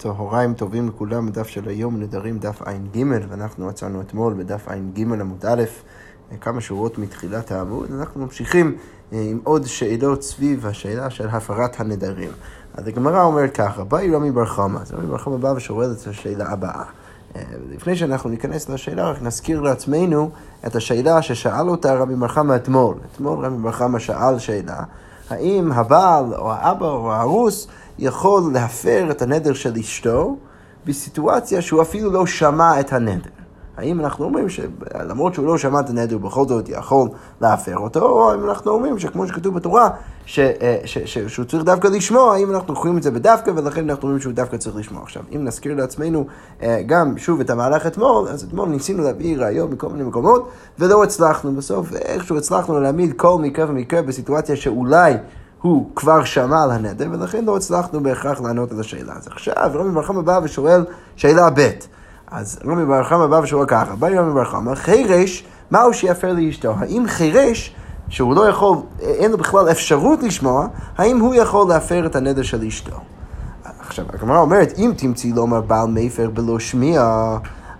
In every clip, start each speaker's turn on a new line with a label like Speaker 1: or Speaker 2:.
Speaker 1: צהריים טובים לכולם, בדף של היום נדרים דף ע"ג, ואנחנו מצאנו אתמול בדף ע"ג עמוד א', כמה שורות מתחילת העמוד, אנחנו ממשיכים אה, עם עוד שאלות סביב השאלה של הפרת הנדרים. אז הגמרא אומרת ככה, באי רמי בר חמא, אז רמי בר חמא בא ושואל את השאלה הבאה. אה, לפני שאנחנו ניכנס לשאלה, רק נזכיר לעצמנו את השאלה ששאל אותה רבי בר חמא אתמול. אתמול רבי בר חמא שאל שאלה, האם הבעל או האבא או הארוס יכול להפר את הנדר של אשתו בסיטואציה שהוא אפילו לא שמע את הנדר. האם אנחנו אומרים שלמרות שהוא לא שמע את הנדר, הוא בכל זאת יכול להפר אותו, או האם אנחנו אומרים שכמו שכתוב בתורה, ש, אה, ש, ש, שהוא צריך דווקא לשמוע, האם אנחנו קוראים את זה בדווקא, ולכן אנחנו אומרים שהוא דווקא צריך לשמוע. עכשיו, אם נזכיר לעצמנו אה, גם שוב את המהלך אתמול, אז אתמול ניסינו להביא ראיות מכל מיני מקומות, ולא הצלחנו. בסוף איכשהו הצלחנו להעמיד כל מקרה ומקרה בסיטואציה שאולי הוא כבר שמע על הנדר, ולכן לא הצלחנו בהכרח לענות על השאלה. אז עכשיו רבי בר חמא בא ושואל שאלה ב', אז רבי בר חמא בא ושואל ככה, בא רבי בר חמא, חירש, מהו שיפר לאשתו? האם חירש, שהוא לא יכול, אין לו בכלל אפשרות לשמוע, האם הוא יכול להפר את הנדר של אשתו? עכשיו, הגמרא אומרת, אם תמצאי לומר בעל מפר בלא שמיע,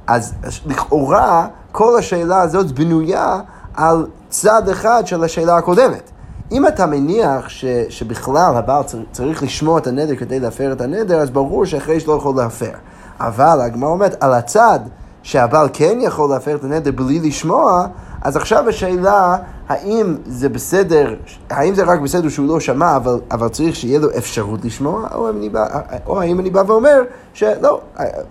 Speaker 1: אז לכאורה כל השאלה הזאת בנויה על צד אחד של השאלה הקודמת. אם אתה מניח ש, שבכלל הבעל צריך לשמוע את הנדר כדי להפר את הנדר, אז ברור שאחרי שלא יכול להפר. אבל הגמרא אומרת, על הצד שהבעל כן יכול להפר את הנדר בלי לשמוע, אז עכשיו השאלה, האם זה בסדר, האם זה רק בסדר שהוא לא שמע, אבל, אבל צריך שיהיה לו אפשרות לשמוע, או, אני בא, או האם אני בא ואומר שלא,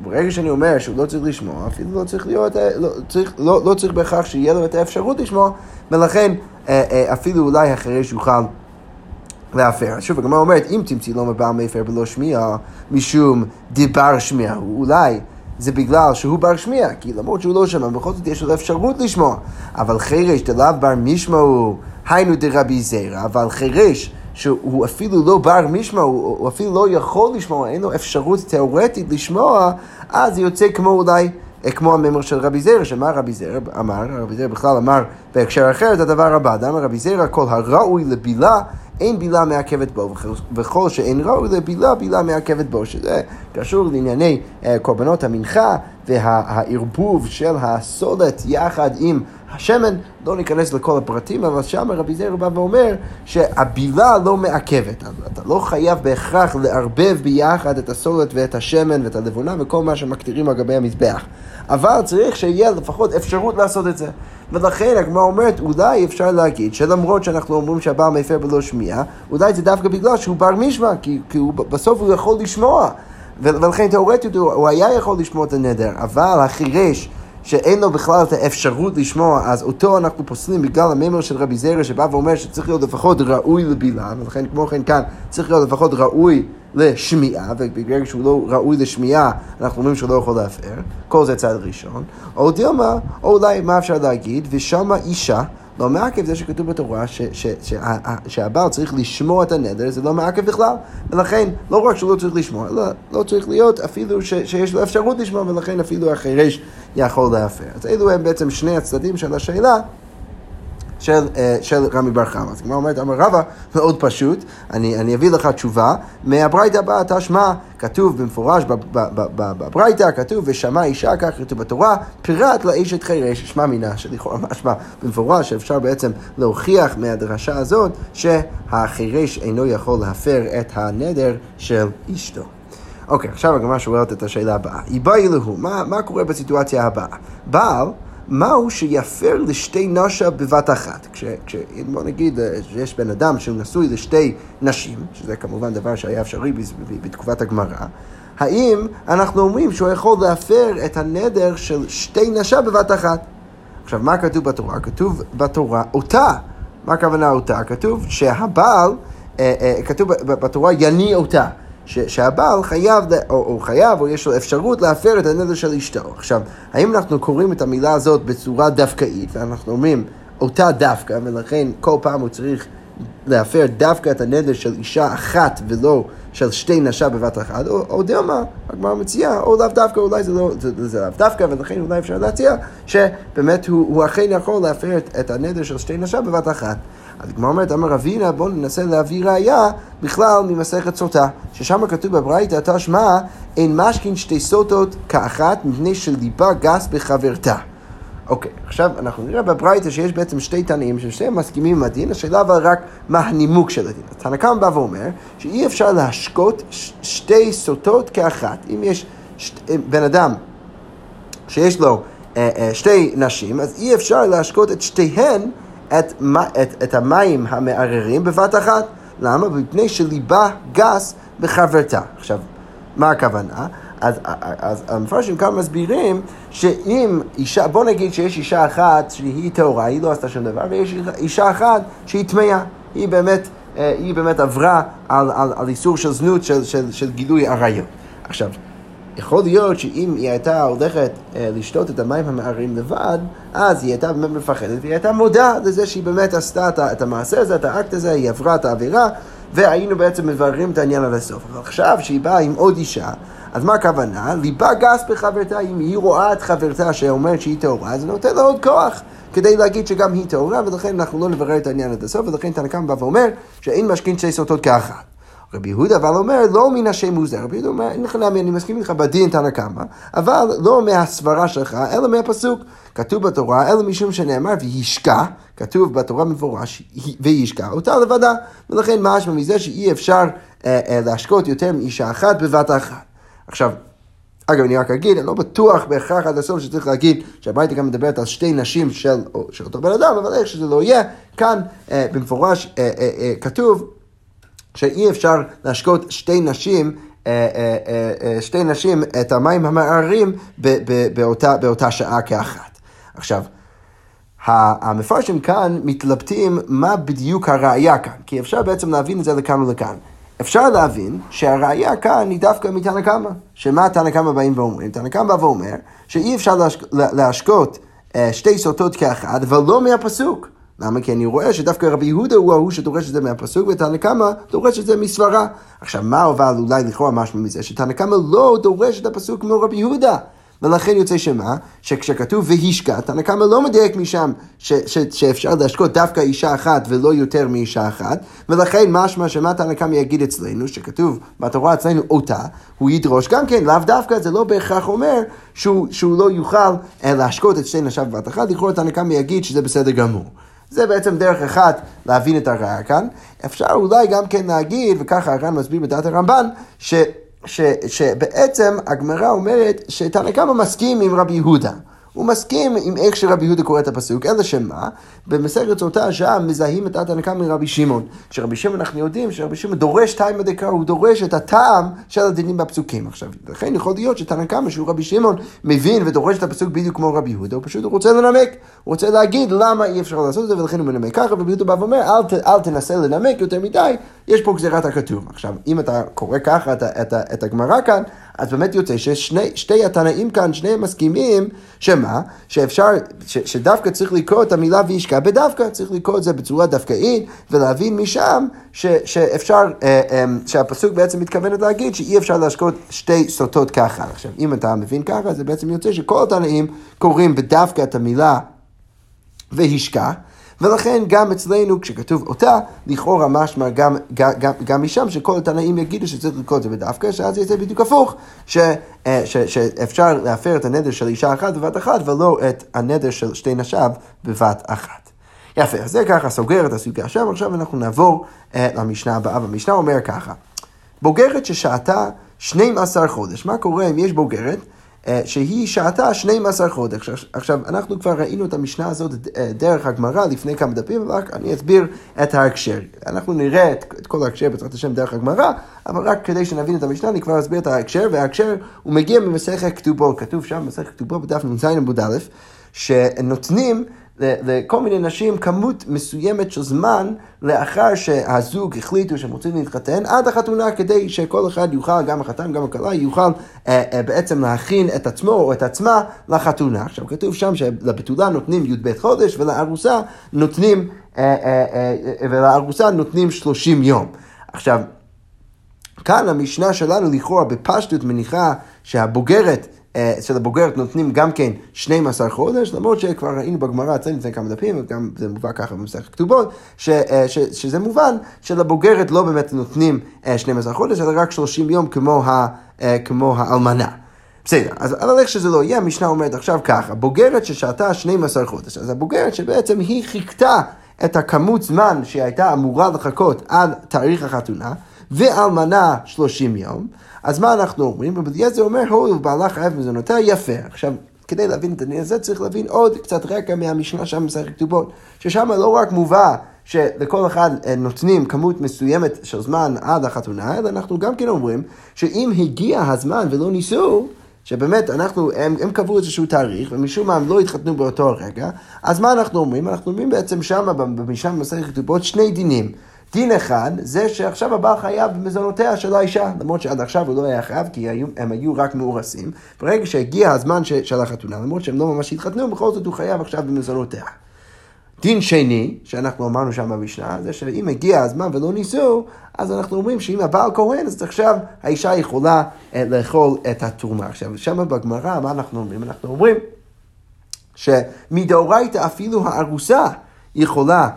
Speaker 1: ברגע שאני אומר שהוא לא צריך לשמוע, אפילו לא צריך להיות, לא צריך, לא, לא צריך בהכרח שיהיה לו את האפשרות לשמוע, ולכן אה, אה, אפילו אולי אחרי שיוכל להפר. שוב, הגמרא אומרת, אם תמצאי לא מבעל מפר בלא שמיע, משום דיבר שמיע, אולי זה בגלל שהוא בר שמיע, כי למרות שהוא לא שמע, בכל זאת יש לו אפשרות לשמוע. אבל חירש דלאו בר משמעו, היינו דרבי זרע, אבל חירש שהוא אפילו לא בר משמע, הוא, אפילו לא יכול לשמוע, אין לו אפשרות תיאורטית לשמוע, אז זה יוצא כמו אולי... אה, כמו הממר של רבי זרע, שמה רבי זרע אמר, רבי זרע בכלל אמר בהקשר אחר את הדבר הבא, דאמר רבי זרע, כל הראוי לבילה, אין בילה מעכבת בו, וכל שאין ראוי לבילה, בילה מעכבת בו, שזה קשור לענייני uh, קורבנות המנחה והערבוב של הסולת יחד עם השמן, לא ניכנס לכל הפרטים, אבל שם רבי זרע בא ואומר שהבילה לא מעכבת. אתה לא חייב בהכרח לערבב ביחד את הסולת ואת השמן ואת הלבונה וכל מה שמקטירים על גבי המזבח. אבל צריך שיהיה לפחות אפשרות לעשות את זה. ולכן הגמרא אומרת, אולי אפשר להגיד שלמרות שאנחנו אומרים שהבעל מפר בלא שמיעה, אולי זה דווקא בגלל שהוא בר משמע, כי, כי הוא, בסוף הוא יכול לשמוע. ולכן תאורטית הוא, הוא היה יכול לשמוע את הנדר, אבל החירש שאין לו בכלל את האפשרות לשמוע, אז אותו אנחנו פוסלים בגלל הממר של רבי זרע שבא ואומר שצריך להיות לפחות ראוי לבילה, ולכן כמו כן כאן צריך להיות לפחות ראוי לשמיעה, ובגלל שהוא לא ראוי לשמיעה, אנחנו אומרים שהוא לא יכול להפר, כל זה צעד ראשון. או דילמה, או אולי מה אפשר להגיד, ושמה אישה לא מעכב זה שכתוב בתורה שהבעל צריך לשמוע את הנדר, זה לא מעכב בכלל. ולכן, לא רק שהוא לא צריך לשמוע, אלא לא צריך להיות אפילו ש, שיש לו אפשרות לשמוע, ולכן אפילו החירש יכול להפר. אז אלו הם בעצם שני הצדדים של השאלה. של, אה, של רמי בר חמא. אז הגמרא אומרת, אמר רבא, מאוד פשוט, אני, אני אביא לך תשובה, מהברייתא הבאה תשמע, כתוב במפורש בברייתא, כתוב ושמע אישה, כך כתוב בתורה, פירט לאשת חירש, שמע מינה, שלכאורה משמע במפורש, שאפשר בעצם להוכיח מהדרשה הזאת שהחירש אינו יכול להפר את הנדר של אשתו. אוקיי, עכשיו הגמרא שואלת את השאלה הבאה. איבאי להו, מה, מה קורה בסיטואציה הבאה? בעל מהו שיפר לשתי נשה בבת אחת. כש, כש, בוא נגיד אה, שיש בן אדם שהוא נשוי לשתי נשים, שזה כמובן דבר שהיה אפשרי בתקופת הגמרא, האם אנחנו אומרים שהוא יכול להפר את הנדר של שתי נשה בבת אחת? עכשיו, מה כתוב בתורה? כתוב בתורה אותה. מה הכוונה אותה? כתוב שהבעל, אה, אה, כתוב בתורה יניע אותה. ש, שהבעל חייב, או, או חייב, או יש לו אפשרות להפר את הנדר של אשתו. עכשיו, האם אנחנו קוראים את המילה הזאת בצורה דווקאית, ואנחנו אומרים אותה דווקא, ולכן כל פעם הוא צריך להפר דווקא את הנדר של אישה אחת ולא של שתי נשה בבת אחת, או, או דילמה, הגמרא מציעה, או לאו דווקא, אולי זה לא, זה, זה לאו דווקא, ולכן אולי אפשר להציע שבאמת הוא, הוא אכן יכול להפר את, את הנדר של שתי נשה בבת אחת. אז הגמרא אומרת, אמר רבינה, בואו ננסה להביא ראייה בכלל ממסכת סוטה, ששם כתוב בברייתא, תשמע, אין משכין שתי סוטות כאחת, מפני שליבה גס בחברתה. אוקיי, עכשיו אנחנו נראה בברייתא שיש בעצם שתי תנאים ששניהם מסכימים עם הדין, השאלה אבל רק מה הנימוק של הדין. תנא קמא בא ואומר שאי אפשר להשקות שתי סוטות כאחת. אם יש שת, בן אדם שיש לו אה, אה, שתי נשים, אז אי אפשר להשקות את שתיהן את, את, את המים המערערים בבת אחת. למה? מפני שליבה גס בחברתה. עכשיו, מה הכוונה? אז, אז המפרשים כאן מסבירים שאם אישה, בוא נגיד שיש אישה אחת שהיא טהורה, היא לא עשתה שום דבר, ויש אישה אחת שהיא טמאה, היא באמת, אה, היא באמת עברה על, על, על איסור של זנות, של, של, של גילוי עריות. עכשיו, יכול להיות שאם היא הייתה הולכת אה, לשתות את המים המערים לבד, אז היא הייתה באמת מפחדת, והיא הייתה מודה לזה שהיא באמת עשתה את המעשה הזה, את האקט הזה, היא עברה את העבירה, והיינו בעצם מבררים את העניין עד הסוף. אבל עכשיו שהיא באה עם עוד אישה, אז מה הכוונה? ליבה גס בחברתה, אם היא רואה את חברתה שאומרת שהיא טהורה, זה נותן לה עוד כוח. כדי להגיד שגם היא טהורה, ולכן אנחנו לא נברר את העניין עד הסוף, ולכן תנא קמא בא ואומר שאין משכין שתי סוטות כאחת. רבי יהודה אבל אומר, לא מן השם מוזר, רבי יהודה אומר, אין לך נמי, אני מסכים איתך בדין תנא קמא, אבל לא מהסברה שלך, אלא מהפסוק. כתוב בתורה, אלא משום שנאמר, וישקע, כתוב בתורה מפורש, וישקע אותה לבדה. ולכן משמע מזה שאי אפשר אה, אה, להשקות יותר מאישה אחת בבת אחת. עכשיו, אגב, אני רק אגיד, אני לא בטוח בהכרח עד הסוף שצריך להגיד שהברייתא גם מדברת על שתי נשים של, של אותו בן אדם, אבל איך שזה לא יהיה, כאן אה, במפורש אה, אה, אה, כתוב שאי אפשר להשקות שתי נשים אה, אה, אה, שתי נשים את המים המערערים באותה, באותה שעה כאחת. עכשיו, המפרשים כאן מתלבטים מה בדיוק הראייה כאן, כי אפשר בעצם להבין את זה לכאן ולכאן. אפשר להבין שהראייה כאן היא דווקא מתנא קמא. שמה תנא קמא באים ואומרים? תנא קמא בא ואומר שאי אפשר להשק... להשקות שתי סוטות כאחד, אבל לא מהפסוק. למה? כי אני רואה שדווקא רבי יהודה הוא ההוא שדורש את זה מהפסוק, ותנא קמא דורש את זה מסברה. עכשיו, מה אבל אולי לכאורה משהו מזה? שתנא קמא לא דורש את הפסוק כמו רבי יהודה. ולכן יוצא שמה? שכשכתוב והשקע, תנא קמא לא מדייק משם ש, ש, שאפשר להשקות דווקא אישה אחת ולא יותר מאישה אחת, ולכן משמע שמה תנא קמא יגיד אצלנו, שכתוב בתורה אצלנו אותה, הוא ידרוש גם כן, לאו דווקא, זה לא בהכרח אומר שהוא, שהוא לא יוכל אה, להשקות את שתי נשיו בבת אחת, לכאורה תנא קמא יגיד שזה בסדר גמור. זה בעצם דרך אחת להבין את הראייה כאן. אפשר אולי גם כן להגיד, וככה הר"ן מסביר בדעת הרמב"ן, ש, ש, שבעצם הגמרא אומרת שתנא קמא מסכים עם רבי יהודה. הוא מסכים עם איך שרבי יהודה קורא את הפסוק, אלא שמה? במסכת סוטה שם מזהים את התנא קמא מרבי שמעון. שרבי שמעון אנחנו יודעים שרבי שמעון דורש טעם הדקה, הוא דורש את הטעם של הדינים בפסוקים. עכשיו, לכן יכול להיות שתנא קמא שהוא רבי שמעון מבין ודורש את הפסוק בדיוק כמו רבי יהודה, הוא פשוט רוצה לנמק, הוא רוצה להגיד למה אי אפשר לעשות את זה ולכן הוא מנמק ככה, ורבי יהודה בא ואומר אל, ת, אל תנסה לנמק יותר מדי, יש פה גזירת הכתוב. עכשיו, אם אתה קורא ככה את, את, את, את הגמרא כאן, אז באמת יוצא ששתי התנאים כאן, שניהם מסכימים, שמה? שאפשר, ש, שדווקא צריך לקרוא את המילה וישקע בדווקא, צריך לקרוא את זה בצורה דווקאית, ולהבין משם ש, שאפשר, אה, אה, שהפסוק בעצם מתכוונת להגיד שאי אפשר להשקות שתי סוטות ככה. עכשיו, אם אתה מבין ככה, זה בעצם יוצא שכל התנאים קוראים בדווקא את המילה והשקע. ולכן גם אצלנו, כשכתוב אותה, לכאורה משמע גם, גם, גם, גם משם שכל התנאים יגידו שצריך לקרוא את זה בדווקא, שאז יצא בדיוק הפוך, ש, אה, ש, שאפשר להפר את הנדר של אישה אחת בבת אחת, ולא את הנדר של שתי נשיו בבת אחת. יפה, אז זה ככה סוגר את הסוגיה שם, עכשיו אנחנו נעבור uh, למשנה הבאה, והמשנה אומר ככה, בוגרת ששהתה 12 חודש, מה קורה אם יש בוגרת? אה, שהיא שעתה 12 חודש. עכשיו, אנחנו כבר ראינו את המשנה הזאת אה, דרך הגמרא לפני כמה דפים, רק אני אסביר את ההקשר. אנחנו נראה את, את כל ההקשר בעזרת השם דרך הגמרא, אבל רק כדי שנבין את המשנה, אני כבר אסביר את ההקשר, וההקשר הוא מגיע ממסכת כתובות, כתוב שם במסכת כתובות בדף נ"ז עמוד א', שנותנים לכל מיני נשים כמות מסוימת של זמן לאחר שהזוג החליטו שהם רוצים להתחתן עד החתונה כדי שכל אחד יוכל, גם החתן, גם הכלה, יוכל אה, אה, בעצם להכין את עצמו או את עצמה לחתונה. עכשיו כתוב שם שלבתולה נותנים י"ב חודש ולארוסה נותנים, אה, אה, אה, אה ולארוסה נותנים 30 יום. עכשיו, כאן המשנה שלנו לכאורה בפשטות מניחה שהבוגרת אצל הבוגרת נותנים גם כן 12 חודש, למרות שכבר ראינו בגמרא אצלנו לפני כמה דפים, וגם זה מובא ככה במסכת כתובות, ש, אה, ש, שזה מובן שלבוגרת לא באמת נותנים 12 חודש, אלא רק 30 יום כמו, ה, כמו האלמנה. בסדר, אז על איך שזה לא יהיה, המשנה אומרת עכשיו ככה, בוגרת ששהתה 12 חודש, אז הבוגרת שבעצם היא חיכתה את הכמות זמן שהיא הייתה אמורה לחכות עד תאריך החתונה, ואלמנה 30 יום, אז מה אנחנו אומרים? רבי אליעזר אומר, הואיל ובעלה חייב מזונותיה, יפה. עכשיו, כדי להבין את העניין הזה צריך להבין עוד קצת רקע מהמשנה שם במסכת כתובות, ששם לא רק מובא שלכל אחד אה, נותנים כמות מסוימת של זמן עד החתונה, אלא אנחנו גם כן אומרים שאם הגיע הזמן ולא ניסו, שבאמת אנחנו, הם, הם קבעו איזשהו תאריך, ומשום מה הם לא התחתנו באותו הרגע, אז מה אנחנו אומרים? אנחנו אומרים בעצם שם במשנה במסכת כתובות שני דינים. דין אחד זה שעכשיו הבעל חייב במזונותיה של האישה, למרות שעד עכשיו הוא לא היה חייב כי היו, הם היו רק מאורסים. ברגע שהגיע הזמן ש, של החתונה, למרות שהם לא ממש התחתנו, בכל זאת הוא חייב עכשיו במזונותיה. דין שני, שאנחנו אמרנו שם במשנה, זה שאם הגיע הזמן ולא ניסו, אז אנחנו אומרים שאם הבעל כהן, אז עכשיו האישה יכולה אה, לאכול את התרומה. עכשיו, שם בגמרא, מה אנחנו אומרים? אנחנו אומרים שמדאורייתא אפילו הארוסה יכולה,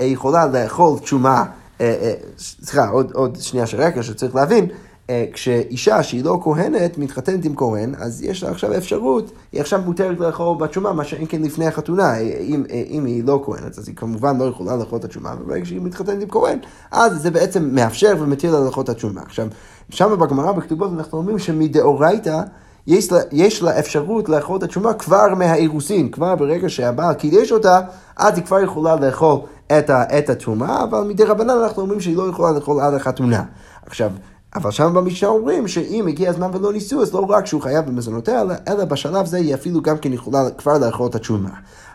Speaker 1: יכולה לאכול תשומה, אה, סליחה, עוד, עוד שנייה של רקע שצריך להבין. אה, כשאישה שהיא לא כהנת מתחתנת עם כהן, אז יש לה עכשיו אפשרות, היא עכשיו מותרת לאכול בתשומה, מה שאין כן לפני החתונה. אם, אם היא לא כהנת, אז היא כמובן לא יכולה לאכול את התשומה, וברגע שהיא מתחתנת עם כהן, אז זה בעצם מאפשר ומתיר לה לאכול את התשומה. עכשיו, שם בגמרא בכתובות אנחנו אומרים שמדאורייתא יש לה, יש לה אפשרות לאכול את התשומה כבר מהאירוסין, כבר ברגע שהבעל קידש אותה, אז היא כבר יכולה לאכול את, את התרומה, אבל מדי רבנן אנחנו אומרים שהיא לא יכולה לאכול עד החתונה. עכשיו, אבל שם במשנה אומרים שאם הגיע הזמן ולא ניסו, אז לא רק שהוא חייב במזונותיה, אלא, בשלב זה היא אפילו גם כן יכולה כבר לאכול את התשומה.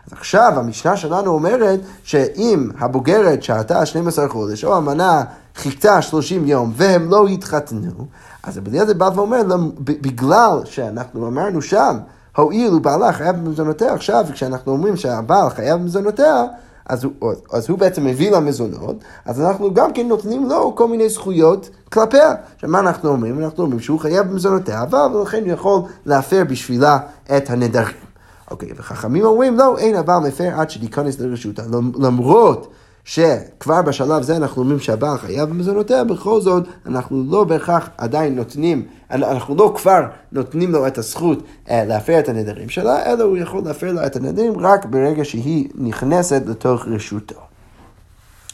Speaker 1: אז עכשיו המשנה שלנו אומרת שאם הבוגרת שהתה 12 חודש, או המנה חיכתה 30 יום והם לא התחתנו, אז הבליעזר בא ואומר, בגלל שאנחנו אמרנו שם, הואיל ובעלה חייב במזונותיה, עכשיו כשאנחנו אומרים שהבעל חייב במזונותיה, אז הוא, אז הוא בעצם מביא לה מזונות, אז אנחנו גם כן נותנים לו כל מיני זכויות כלפיה. עכשיו, מה אנחנו אומרים? אנחנו אומרים שהוא חייב במזונותיה, אבל ולכן הוא יכול להפר בשבילה את הנדרים. אוקיי, וחכמים אומרים, לא, אין הבעל מפר עד שתיכנס לרשותה. למרות שכבר בשלב זה אנחנו אומרים שהבעל חייב במזונותיה, בכל זאת אנחנו לא בהכרח עדיין נותנים, אנחנו לא כבר נותנים לו את הזכות אה, להפר את הנדרים שלה, אלא הוא יכול להפר לה את הנדרים רק ברגע שהיא נכנסת לתוך רשותו.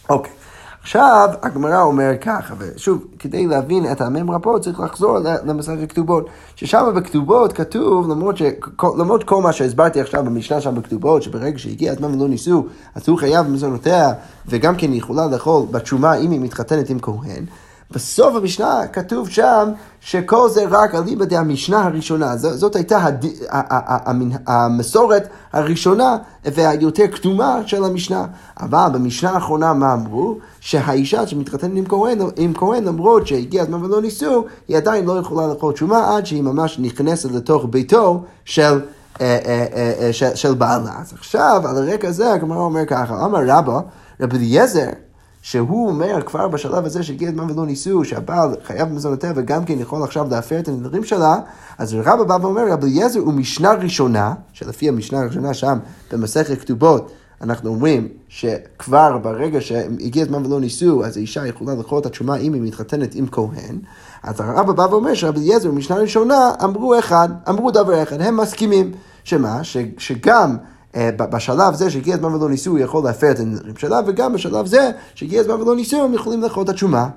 Speaker 1: אוקיי. עכשיו, הגמרא אומר ככה, ושוב, כדי להבין את הממרה פה צריך לחזור למסכת הכתובות, ששם בכתובות כתוב, למרות, ש, למרות כל מה שהסברתי עכשיו במשנה שם בכתובות, שברגע שהגיע הזמן ולא ניסו, אז הוא חייב במזונותיה, וגם כן היא יכולה לאכול בתשומה אם היא מתחתנת עם כהן, בסוף המשנה כתוב שם שכל זה רק אליבא דהמשנה הראשונה. זאת הייתה הד... המסורת הראשונה והיותר קדומה של המשנה. אבל במשנה האחרונה מה אמרו? שהאישה שמתחתנת עם כהן, עם כהן למרות שהגיע הזמן ולא ניסו, היא עדיין לא יכולה לאכול תשומה עד שהיא ממש נכנסת לתוך ביתו של... אה, אה, אה, של בעלה. אז עכשיו, על הרקע הזה, הגמרא אומר ככה, אמר רבא, רבי אליעזר, שהוא אומר כבר בשלב הזה שהגיע הזמן ולא ניסו, שהבעל חייב במזונותיה וגם כן יכול עכשיו להפר את הנדרים שלה, אז רבא בא ואומר, רבי אליעזר הוא משנה ראשונה, שלפי המשנה הראשונה שם במסכת כתובות, אנחנו אומרים שכבר ברגע שהגיע הזמן ולא ניסו, אז האישה יכולה לאכול את התשומה אם היא מתחתנת עם כהן. אז הרבא בא ואומר שרבי אליעזר במשנה ראשונה אמרו אחד, אמרו דבר אחד, הם מסכימים. שמה? ש, שגם בשלב זה שהגיע הזמן ולא ניסו, הוא יכול להפר את הנדרים שלה, וגם בשלב זה שהגיע הזמן ולא ניסו, הם יכולים לאכול את התשומה.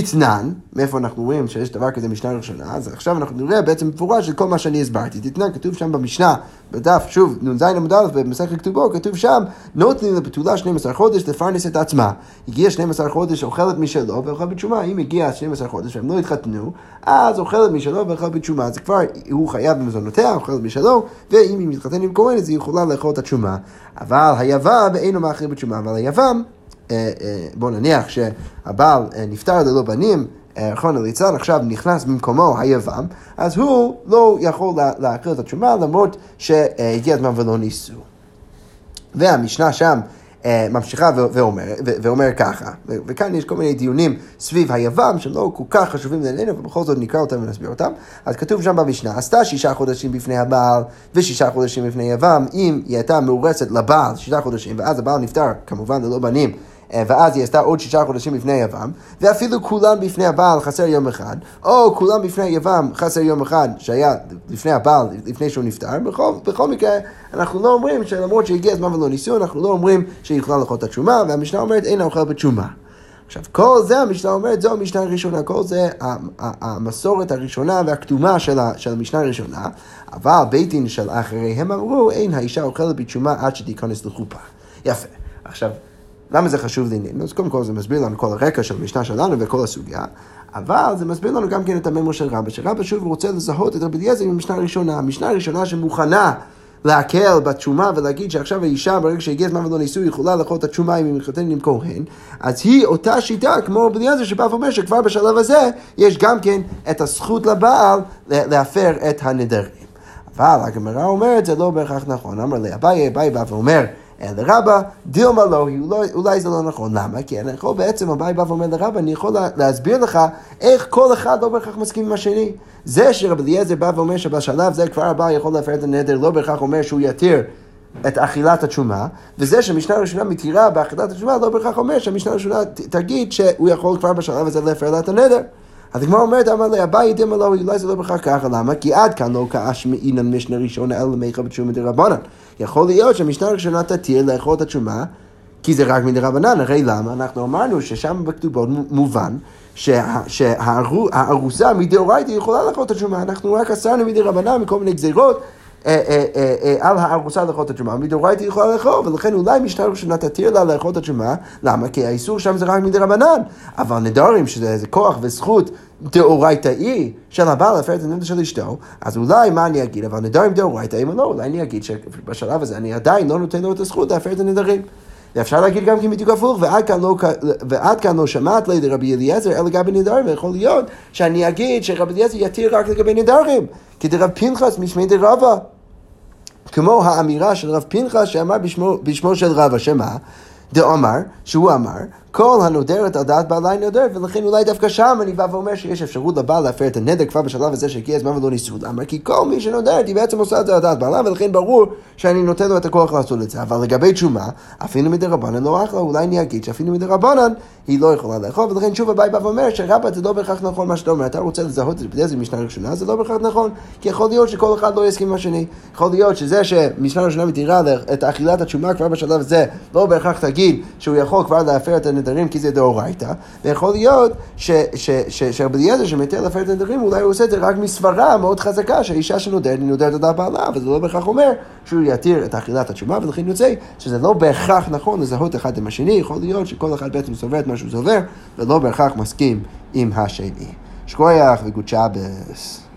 Speaker 1: תתנן, מאיפה אנחנו רואים שיש דבר כזה משנה ראשונה, אז עכשיו אנחנו נראה בעצם מפורש את כל מה שאני הסברתי. תתנן, כתוב שם במשנה, בדף, שוב, נ"ז עמוד א' במסכת כתובו, כתוב שם, נותנים לבתולה 12 חודש לפרנס את עצמה. הגיע 12 חודש, אוכלת משלו ואוכל בתשומה. אם הגיע 12 חודש והם לא התחתנו, אז אוכלת משלו ואוכל בתשומה. זה כבר, הוא חייב במזונותיה, אוכלת משלו, ואם היא מתחתנת עם כהן, אז היא יכולה לאכול את התשומה. אבל היבם אינו מאכיל בתשומה, אבל היבם אה, אה, בוא נניח שהבעל אה, נפטר ללא בנים, רחון הליצן עכשיו נכנס במקומו היבם, אז הוא לא יכול להקריא את התשומה למרות שהגיע הזמן ולא ניסו. והמשנה שם ממשיכה ואומר, ואומר ככה, וכאן יש כל מיני דיונים סביב היבם שלא כל כך חשובים לעינינו, ובכל זאת נקרא אותם ונסביר אותם. אז כתוב שם במשנה, עשתה שישה חודשים בפני הבעל ושישה חודשים בפני יבם, אם היא הייתה מאורסת לבעל שישה חודשים, ואז הבעל נפטר, כמובן ללא בנים. אה, ואז היא עשתה עוד שישה חודשים לפני יבם, ואפילו כולם בפני הבעל חסר יום אחד, או כולם בפני יבם חסר יום אחד שהיה לפני הבעל, לפני שהוא נפטר, בכל, בכל מקרה אנחנו לא אומרים שלמרות שהגיע הזמן ולא ניסו, אנחנו לא אומרים שהיא יכולה לאכול את התשומה, והמשנה אומרת אין האוכל בתשומה. עכשיו, כל זה המשנה אומרת, זו המשנה הראשונה, כל זה המסורת הראשונה והקדומה של, של המשנה הראשונה, אבל בית דין של אחריהם אמרו, אין האישה אוכלת בתשומה עד שתיכנס לחופה. יפה. עכשיו, למה זה חשוב לעניין? אז קודם כל זה מסביר לנו כל הרקע של המשנה שלנו וכל הסוגיה, אבל זה מסביר לנו גם כן את הממור של רבא, שרבא שוב רוצה לזהות את רבי אליעזר עם המשנה הראשונה, המשנה הראשונה שמוכנה להקל בתשומה ולהגיד שעכשיו האישה ברגע שהגיע הזמן ולא ניסוי יכולה לאכול את התשומה אם היא מתחתנת עם כהן, אז היא אותה שיטה כמו רבי אליעזר שבא ואומר שכבר בשלב הזה יש גם כן את הזכות לבעל להפר את הנדרים. אבל הגמרא אומרת זה לא בהכרח נכון, אמר לי אביי, אביי בא ואומר אלא רבא, דילמה לא, אולי זה לא נכון. למה? כי אני יכול בעצם, אביי בא ואומר לרבא, אני יכול להסביר לך איך כל אחד לא בהכרח מסכים עם השני. זה שרבי אליעזר בא ואומר שבשלב זה כבר הבא יכול להפר את הנדר, לא בהכרח אומר שהוא יתיר. את אכילת התשומה, וזה שהמשנה הראשונה מתירה באכילת התשומה, לא בהכרח אומר שהמשנה הראשונה תגיד שהוא יכול כבר בשלב הזה להפר לה את הנדר. אז הגמרא אומרת, אמר לי, אביי דמא לא, אולי זה לא בהכרח ככה, למה? כי עד כאן לא כאש מעינן משנה ראשונה אלא למיכה בתשומה דרבנן. יכול להיות שהמשנה הראשונה תתיר לאכול את התשומה, כי זה רק מדרבנן, הרי למה? אנחנו אמרנו ששם בכתובות מובן שהארוסה מדאורייתא יכולה לאכול את התשומה, אנחנו רק אסרנו מדרבנן מכל מיני גזירות. אה, אה, אה, על הארוסה לאכול את התשומה, מדאורייתא יכולה לאכול, ולכן אולי משנה ראשונה תתיר לה לאכול את התשומה, למה? כי האיסור שם זה רק מדרבנן, אבל נדרים, שזה כוח וזכות דאורייתאי של הבעל להפר את הנדר של אשתו, אז אולי מה אני אגיד, אבל נדרים דאורייתאי, אם לא, אולי אני אגיד שבשלב הזה אני עדיין לא נותן לו את הזכות להפר את הנדרים. ואפשר להגיד גם כן בדיוק הפוך, ועד כאן לא, ועד כאן לא שמעת לי לרבי אליעזר אלא לגבי נדרים, ויכול להיות שאני אגיד שרבי אליעזר יתיר רק לגבי נדרים, כי דרב פנחס משמי דרבה. כמו האמירה של רב פנחס שאמר בשמו, בשמו של רבא, שמה? דאמר, שהוא אמר, כל הנודרת על דעת בעלי נודרת, ולכן אולי דווקא שם אני בא ואומר שיש אפשרות לבעל להפר את הנדר כבר בשלב הזה שהגיע הזמן ולא ניסו. למה? כי כל מי שנודרת היא בעצם עושה את זה על דעת בעלה, ולכן ברור שאני נותן לו את הכוח לעשות את זה. אבל לגבי תשומה, אפילו מדי רבנן לא אחלה, אולי אני אגיד שאפילו מדי רבנן היא לא יכולה לאכול, ולכן שוב הבאי בא ואומר שרבא זה לא בהכרח נכון מה שאתה אומר, אתה רוצה לזהות את זה במשנה ראשונה, זה לא בהכרח נכון, כי יכול להיות שכל אחד לא יסכים עם השני. יכול להיות שזה שמשנה ראשונה מתירה את אכילת התשומה כבר בשלב הזה, לא בהכרח תגיד שהוא יכול כבר להפר את הנדרים כי זה דאורייתא, ויכול להיות שרבי אליעזר שמתיר להפר את הנדרים, אולי הוא עושה את זה רק מסברה מאוד חזקה, שהאישה שנודרת היא נודרת על בעלה, וזה לא בהכרח אומר שהוא יתיר את אכילת התשומה, ולכן יוצא שזה לא בהכרח נכון לזהות אחד עם השני, יכול להיות שכל אחד בעצם סובר את מה שהוא סובר, ולא בהכרח מסכים עם השני. שכוייח וגוד שבס.